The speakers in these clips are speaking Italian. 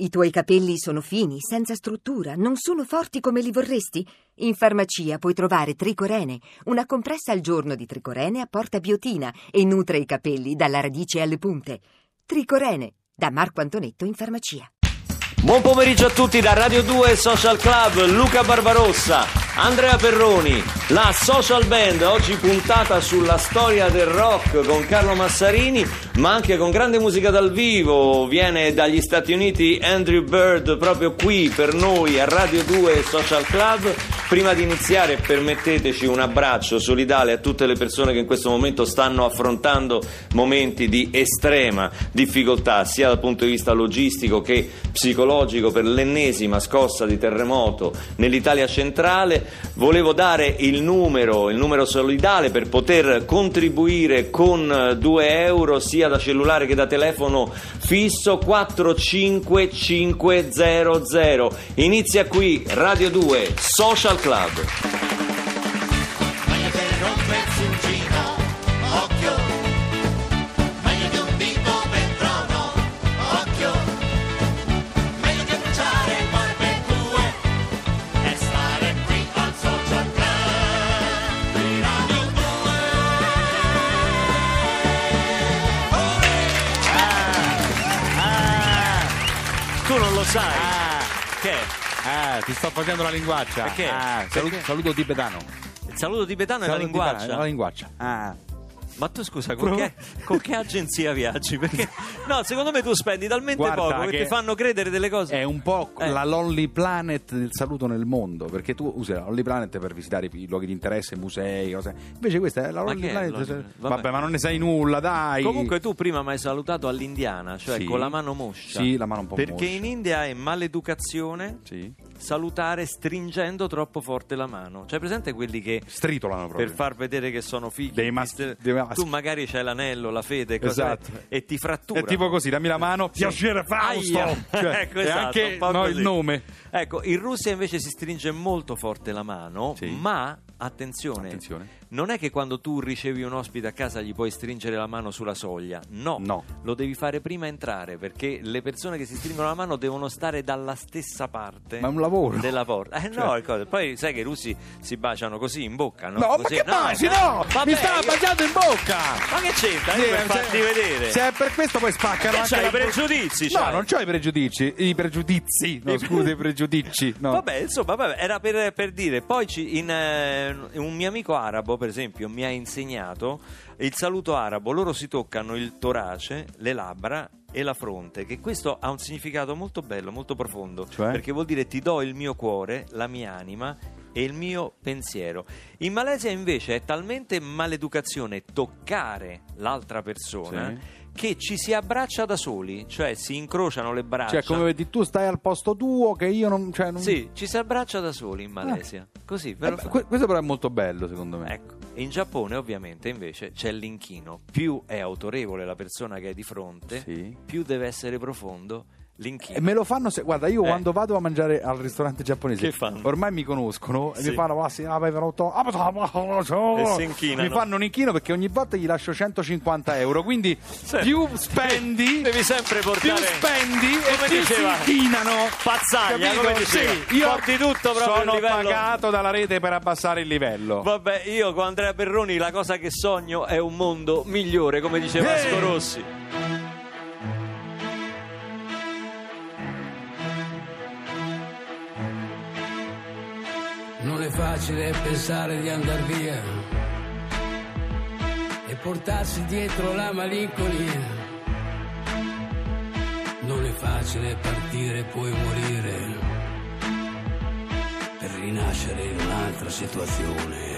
I tuoi capelli sono fini, senza struttura, non sono forti come li vorresti? In farmacia puoi trovare Tricorene, una compressa al giorno di Tricorene apporta biotina e nutre i capelli dalla radice alle punte. Tricorene, da Marco Antonetto in farmacia. Buon pomeriggio a tutti da Radio 2 Social Club, Luca Barbarossa, Andrea Perroni, la Social Band, oggi puntata sulla storia del rock con Carlo Massarini, ma anche con grande musica dal vivo. Viene dagli Stati Uniti Andrew Bird proprio qui per noi a Radio 2 Social Club. Prima di iniziare permetteteci un abbraccio solidale a tutte le persone che in questo momento stanno affrontando momenti di estrema difficoltà, sia dal punto di vista logistico che psicologico per l'ennesima scossa di terremoto nell'Italia centrale. Volevo dare il numero, il numero solidale per poter contribuire con 2 euro sia da cellulare che da telefono fisso 45500. Inizia qui Radio 2 Social Club. Sai. Ah, Che? ah, ti sto facendo la linguaccia. Perché? Ah, salu- Perché? saluto tibetano. Saluto tibetano è la Saluto linguaccia. La linguaccia. Ah. Ma tu scusa, con che, con che agenzia viaggi? Perché no, secondo me tu spendi talmente Guarda poco che, che ti fanno credere delle cose. È un po' Eh. la Lonely Planet del saluto nel mondo, perché tu usi la Lonely Planet per visitare i luoghi di interesse, musei, cose. Invece questa è la Ma Lonely è Planet. Lonely- Vabbè. vabbè. ma non ne sai nulla, dai. Comunque tu prima mi hai salutato all'indiana, cioè Sì. con la mano moscia. Sì, la mano un po' Perché moscia. in India è maleducazione Sì. Salutare stringendo troppo forte la mano. Cioè presente quelli che Stritolano proprio. per far vedere che sono figli Dei ti mas- stir- dei maschi. tu magari c'hai l'anello, la fede Esatto. e ti frattura. È tipo così, dammi la mano. Piacere Fausto. Aia. Cioè, ecco, e esatto, anche no, il nome. Ecco, in Russia invece si stringe molto forte la mano, Sì. ma attenzione, Attenzione. Non è che quando tu ricevi un ospite a casa gli puoi stringere la mano sulla soglia, no, No. lo devi fare prima entrare perché le persone che si stringono la mano devono stare dalla stessa parte Ma è un lavoro. della porta. Eh no, Cioè. cosa- poi sai che i russi si baciano così in bocca, no? No, ma Così- che baci, eh, no! vabbè, Mi stava io- baciando in bocca! Ma che c'entra? Sì, per farti vedere. Se è per questo poi spaccano Che anche c'hai i pregiudizi, No, c'hai? non c'ho i pregiudizi, i pregiudizi. No, scusa, i pregiudizi. No. Vabbè, insomma, vabbè, era per, per dire. Poi ci- in, eh, un mio amico arabo, per esempio, mi ha insegnato il saluto arabo. Loro si toccano il torace, le labbra e la fronte, che questo ha un significato molto bello, molto profondo. Cioè? Perché vuol dire ti do il mio cuore, la mia anima e il mio pensiero. In Malesia invece è talmente maleducazione toccare l'altra persona. Sì. Che ci si abbraccia da soli, cioè si incrociano le braccia. Cioè, come vedi, tu stai al posto tuo che io non. Cioè, non... Sì, ci si abbraccia da soli in Malesia. Così, ve Eh beh, questo però è molto bello, secondo me. Ecco, in Giappone ovviamente invece c'è l'inchino. Più è autorevole la persona che è di fronte, Sì. più deve essere profondo l'inchino. E me lo fanno se... Guarda, io Eh. quando vado a mangiare al ristorante giapponese, ormai mi conoscono e Sì. mi fanno ah, sì, ah, vai, venuto- ah, E. Mi fanno un inchino perché ogni volta gli lascio 150 euro. Quindi più spendi, Devi sempre più portare spendi e Come più diceva si inchinano. Pazzaglia, Capito? come diceva. Sì, io Porti tutto proprio sono livello- pagato dalla rete per abbassare il livello. Vabbè, io con Andrea Perroni la cosa che sogno è un mondo migliore, come dice Vasco Eh. Rossi. È facile pensare di andar via e portarsi dietro la malinconia. Non è facile partire e poi morire per rinascere in un'altra situazione,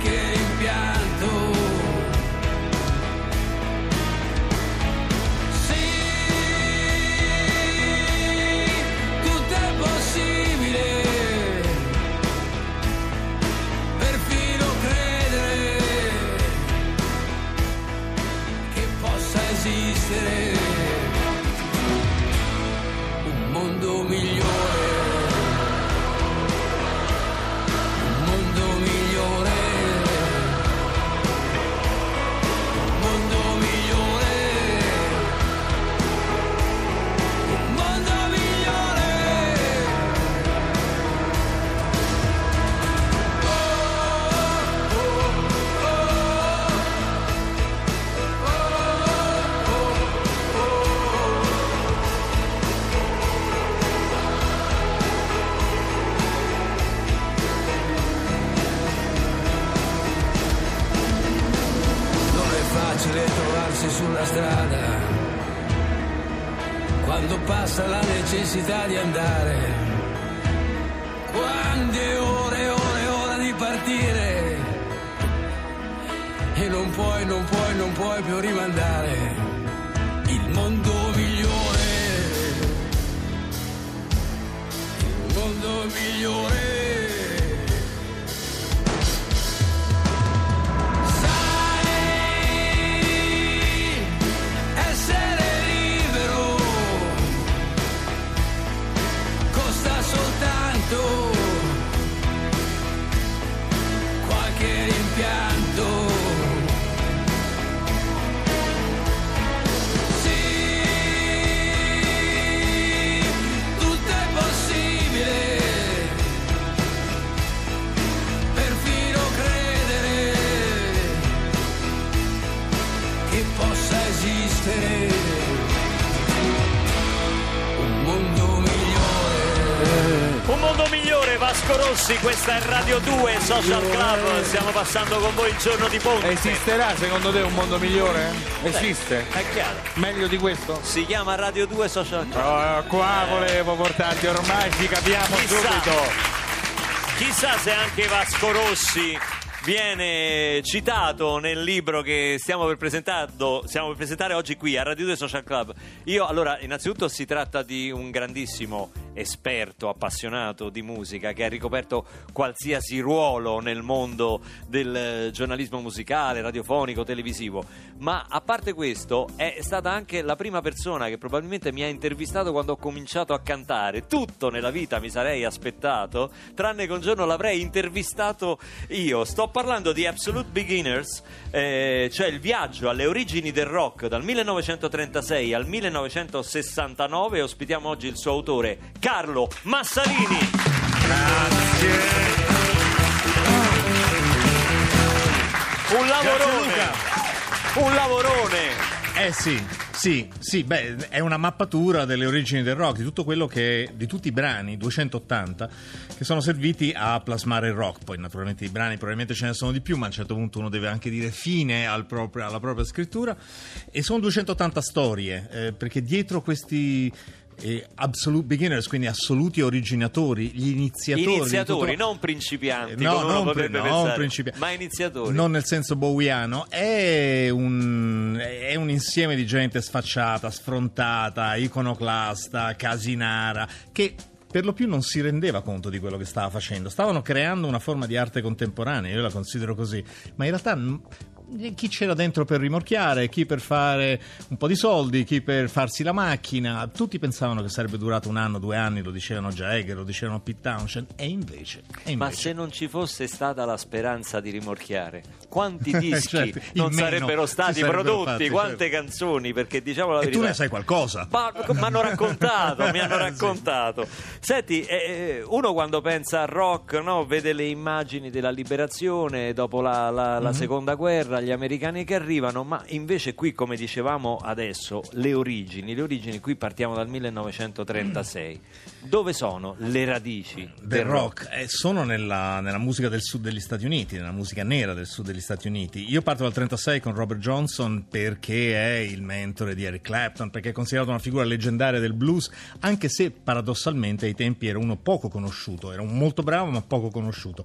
Qualche rimpianto. Più rimandare. Il mondo migliore, il mondo migliore. Rossi, questa è Radio 2 Social Club, stiamo passando con voi il giorno di Ponte. Esisterà secondo te un mondo migliore? Esiste? È chiaro. Meglio di questo? Si chiama Radio 2 Social Club. Oh, qua volevo portarti, ormai ci capiamo Chissà. subito. Chissà se anche Vasco Rossi viene citato nel libro che stiamo per, stiamo per presentare oggi qui a Radio 2 Social Club. Io, allora, innanzitutto si tratta di un grandissimo esperto, appassionato di musica che ha ricoperto qualsiasi ruolo nel mondo del eh, giornalismo musicale, radiofonico, televisivo. Ma a parte questo, è stata anche la prima persona che probabilmente mi ha intervistato quando ho cominciato a cantare. Tutto nella vita mi sarei aspettato, tranne che un giorno l'avrei intervistato io. Sto parlando di Absolute Beginners, eh, cioè il viaggio alle origini del rock dal 1936 al 1969. Ospitiamo oggi il suo autore, Carlo Massarini. Un lavorone! Un lavorone! Eh sì, sì, sì, beh, è una mappatura delle origini del rock, di tutto quello che, di tutti i brani, 280, che sono serviti a plasmare il rock. Poi naturalmente i brani probabilmente ce ne sono di più, ma a un certo punto uno deve anche dire fine al proprio- alla propria scrittura. E sono 280 storie, eh, perché dietro questi... eh, absolute beginners, quindi assoluti originatori, gli iniziatori. Iniziatori, tutto- non principianti, No, non, pri- non pensare, principi- ma iniziatori. Non nel senso bowiano, è un, è un insieme di gente sfacciata, sfrontata, iconoclasta, casinara, che per lo più non si rendeva conto di quello che stava facendo. Stavano creando una forma di arte contemporanea, io la considero così, ma in realtà chi c'era dentro per rimorchiare, chi per fare un po' di soldi, chi per farsi la macchina, tutti pensavano che sarebbe durato un anno, due anni, lo dicevano Jagger, lo dicevano Pete Townshend, e invece... e Ma invece- se non ci fosse stata la speranza di rimorchiare, quanti dischi Certo, in non meno sarebbero stati sarebbero prodotti? fatti, quante certo. canzoni? Perché diciamo la E verità. tu ne sai qualcosa. Ma mi hanno raccontato, mi hanno raccontato. Senti, eh, uno quando pensa al rock, no, vede le immagini della liberazione dopo la, la- la seconda guerra, dagli americani che arrivano, ma invece qui, come dicevamo adesso, le origini, le origini qui partiamo dal 1936. Dove sono le radici del rock eh, sono nella, nella musica del sud degli Stati Uniti, nella musica nera del sud degli Stati Uniti. Io parto dal 36 con Robert Johnson perché è il mentore di Eric Clapton, perché è considerato una figura leggendaria del blues, anche se paradossalmente ai tempi era uno poco conosciuto, era un molto bravo ma poco conosciuto.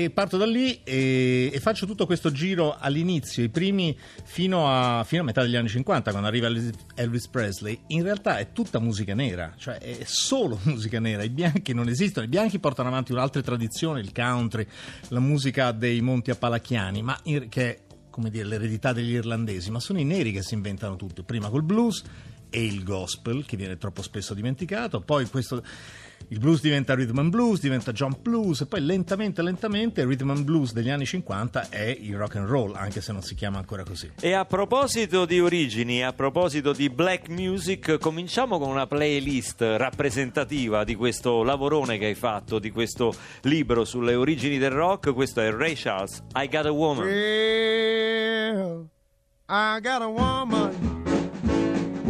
E parto da lì e, e faccio tutto questo giro all'inizio, i primi fino a, fino a metà degli anni 50, quando arriva Elvis- Presley. In realtà è tutta musica nera, cioè è solo musica nera. I bianchi non esistono, i bianchi portano avanti un'altra tradizione, il country, la musica dei monti appalachiani, ma in- che è come dire, l'eredità degli irlandesi, ma sono i neri che si inventano tutto, prima col blues e il gospel, che viene troppo spesso dimenticato, poi questo... Il blues diventa rhythm and blues, diventa jump blues e poi lentamente, lentamente il rhythm and blues degli anni 50 è il rock and roll, anche se non si chiama ancora così. E a proposito di origini, a proposito di black music, cominciamo con una playlist rappresentativa di questo lavorone che hai fatto, di questo libro sulle origini del rock. Questo è Ray Charles, I Got a Woman. Well, I got a woman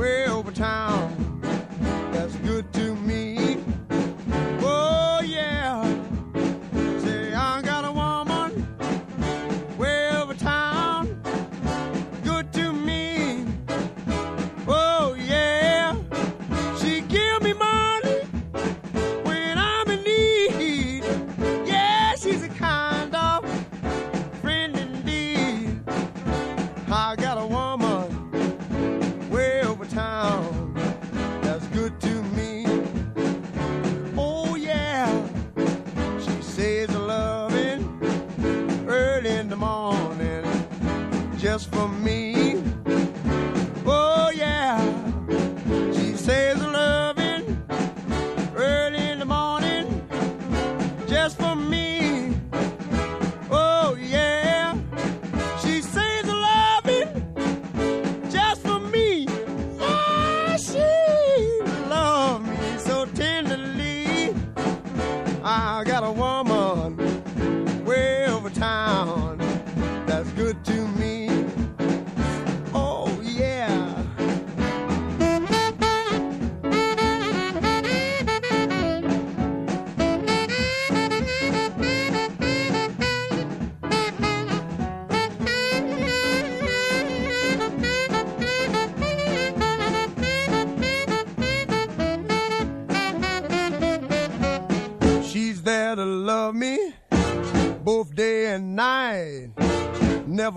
way over town me.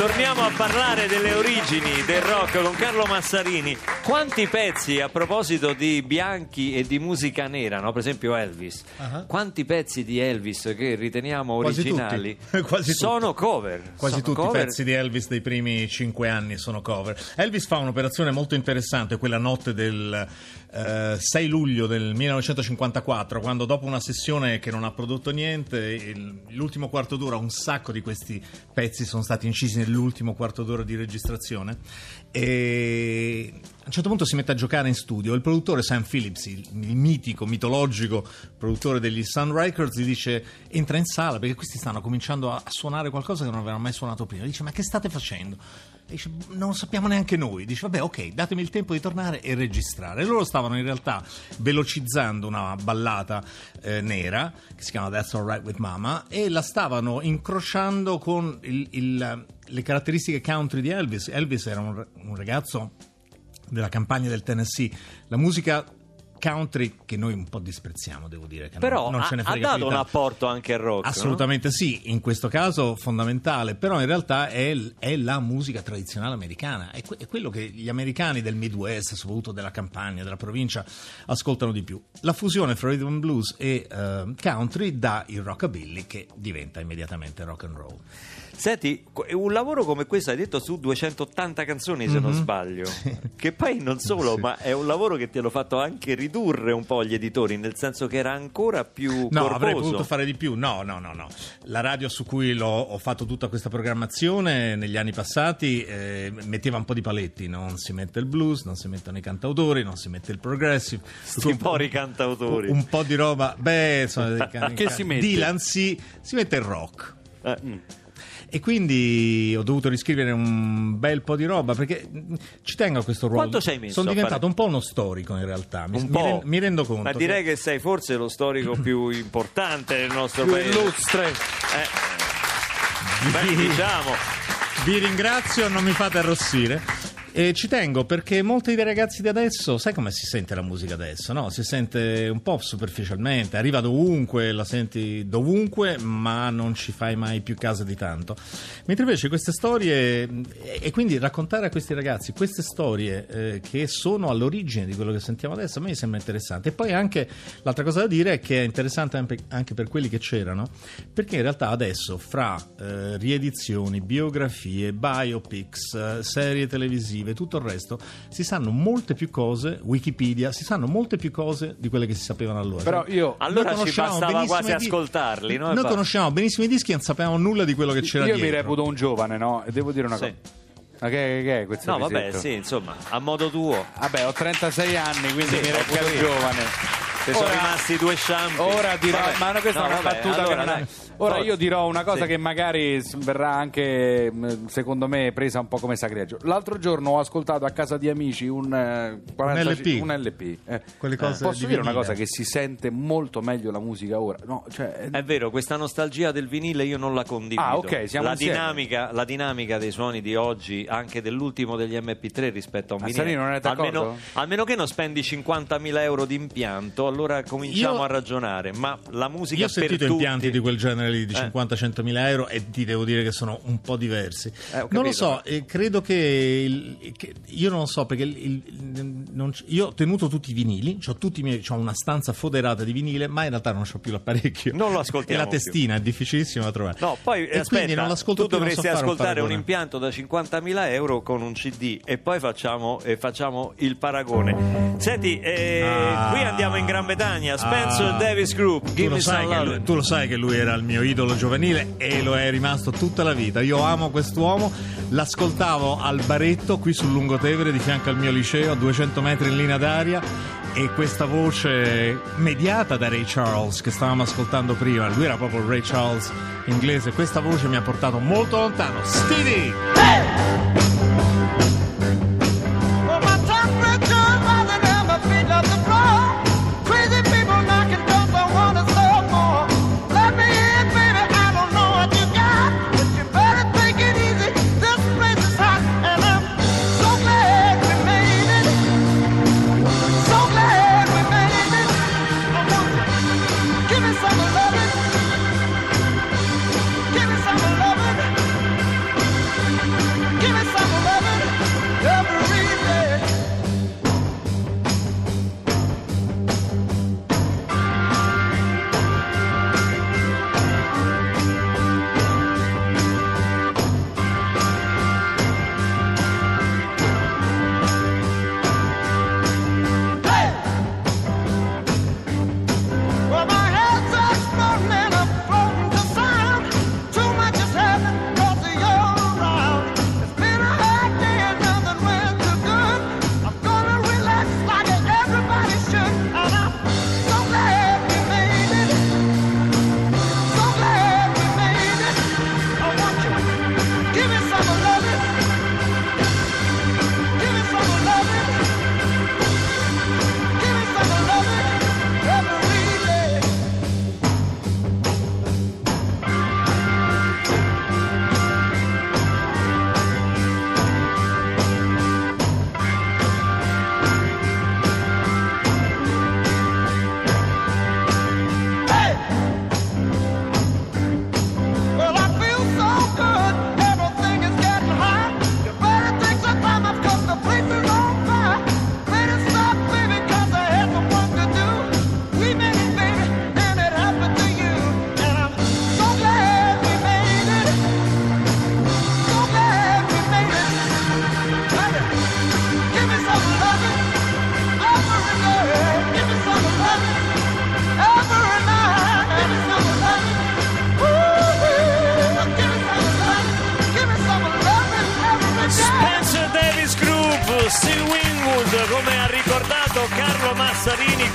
Torniamo a parlare delle origini del rock con Carlo Massarini. Quanti pezzi a proposito di bianchi e di musica nera, no? per esempio Elvis, quanti pezzi di Elvis che riteniamo Quasi originali tutti. Quasi sono cover? Quasi Sono tutti i pezzi di Elvis dei primi cinque anni sono cover. Elvis fa un'operazione molto interessante quella notte del eh, 6 luglio del 1954, quando dopo una sessione che non ha prodotto niente, il- l'ultimo quarto d'ora, un sacco di questi pezzi sono stati incisi nell'ultimo quarto d'ora di registrazione. E a un certo punto si mette a giocare in studio. Il produttore Sam Phillips, il, il mitico, mitologico produttore degli Sun Records, gli dice: Entra in sala perché questi stanno cominciando a, a suonare qualcosa che non avevano mai suonato prima. Dice: Ma che state facendo? Dice: Non lo sappiamo neanche noi. Dice: Vabbè, ok, datemi il tempo di tornare e registrare. E loro stavano in realtà velocizzando una ballata eh, nera che si chiama That's Alright with Mama e la stavano incrociando con il- il- le caratteristiche country di Elvis. Elvis era un, un ragazzo della campagna del Tennessee, la musica country che noi un po' disprezziamo, devo dire. Che Però non, non ha, ha dato un apporto anche al rock. no? Assolutamente sì, in questo caso fondamentale, però in realtà è, è la musica tradizionale americana, è, que- è quello che gli americani del Midwest, soprattutto della campagna, della provincia, ascoltano di più. La fusione fra rhythm and blues e eh, country dà il rockabilly che diventa immediatamente rock and roll. Senti, un lavoro come questo hai detto su 280 canzoni se non sbaglio, che poi non solo, Mhm. Sì. ma è un lavoro che ti hanno fatto anche ridurre un po' gli editori, nel senso che era ancora più No, corposo. avrei potuto fare di più. No, no, no, no. La radio su cui l'ho- ho fatto tutta questa programmazione negli anni passati eh, metteva un po' di paletti. Non si mette il blues, non si mettono i cantautori, non si mette il progressive. Sti pori cantautori. Un po' di roba. Beh, insomma, Che si mette? Dylan sì, si mette il rock. Eh, E quindi ho dovuto riscrivere un bel po' di roba perché mh, ci tengo a questo ruolo. Quanto hai messo Sono diventato un po' uno storico in realtà. Mi, mi ren- mi rendo conto. Ma direi che sei forse lo storico più importante del nostro Più paese. illustre. Eh, beh, diciamo. Vi ringrazio, non mi fate arrossire. E ci tengo perché molti dei ragazzi di adesso, sai come si sente la musica adesso? No? Si sente un po' superficialmente, arriva dovunque, la senti dovunque, ma non ci fai mai più caso di tanto. Mentre invece queste storie, e quindi raccontare a questi ragazzi queste storie eh, che sono all'origine di quello che sentiamo adesso, a me sembra interessante. E poi anche l'altra cosa da dire è che è interessante anche- per quelli che c'erano, perché in realtà adesso fra eh, riedizioni, biografie, biopics, eh, serie televisive, tutto il resto, si sanno molte più cose, Wikipedia, si sanno molte più cose di quelle che si sapevano allora. Però io, Allora Noi ci bastava quasi di- ascoltarli, no? Noi conosciamo benissimo i dischi e non sapevamo nulla di quello che c'era io dietro. mi reputo un giovane, no? E devo dire una Sì. cosa. Ma che, che è questo? No, vabbè, sì, insomma, a modo tuo. Vabbè, ho 36 anni, quindi Sì, mi reputo giovane. Ti sono rimasti due shampoo. Ora dirò, Vabbè. ma no, questa No, è una vabbè, battuta allora, che non. Ora io dirò una cosa Sì. che magari verrà anche, mh, secondo me, presa un po' come sacreggio. L'altro giorno ho ascoltato a casa di amici un, eh, 40 LP. un LP. eh. Quelle cose Posso di dire una vinile. cosa che si sente molto meglio la musica ora? No, cioè, È vero, questa nostalgia del vinile io non la condivido. Ah, ok, siamo la, dinamica, la dinamica dei suoni di oggi, anche dell'ultimo degli MP3 rispetto a un vinile. È d'accordo? almeno, almeno che non spendi 50.000 euro di impianto, allora cominciamo Io- a ragionare. Ma la musica Io ho sentito tutti... impianti di quel genere lì di Eh. 50-100 mila euro e ti devo dire che sono un po' diversi. Eh, ho non lo so, eh, credo che, il- che- io non lo so perché il- il- non io ho tenuto tutti i vinili, ho tutti i miei, c'ho una stanza foderata di vinile, ma in realtà non ho più l'apparecchio. Non lo ascoltiamo E la più. testina è difficilissima da trovare. No, poi e aspetta, non l'ascolto tu più, so dovresti un ascoltare un, paragone. impianto da 50.000 euro con un CD e poi facciamo, facciamo il paragone. Senti, eh, Ah. qui andiamo in Gran Bretagna, Spencer Ah. Davis Group, Tu Give lo, lui, tu lo sai che lui era il mio idolo giovanile e lo è rimasto tutta la vita. Io amo quest'uomo, l'ascoltavo al baretto qui sul Lungotevere di fianco al mio liceo, a 200 metri in linea d'aria. E questa voce mediata da Ray Charles che stavamo ascoltando prima, lui era proprio il Ray Charles inglese, questa voce mi ha portato molto lontano. Stevie! Well,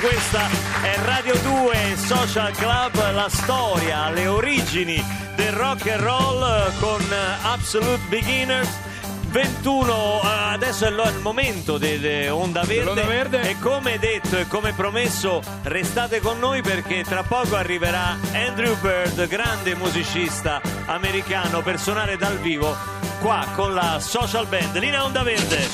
questa è Radio 2 Social Club, la storia, le origini del rock and roll con Absolute Beginners. 21, eh, adesso è il momento delle Onda Verde, Dell'Onda Verde. e come detto e come promesso restate con noi perché tra poco arriverà Andrew Bird, grande musicista americano per suonare dal vivo qua con la Social Band. Linea Onda Verde.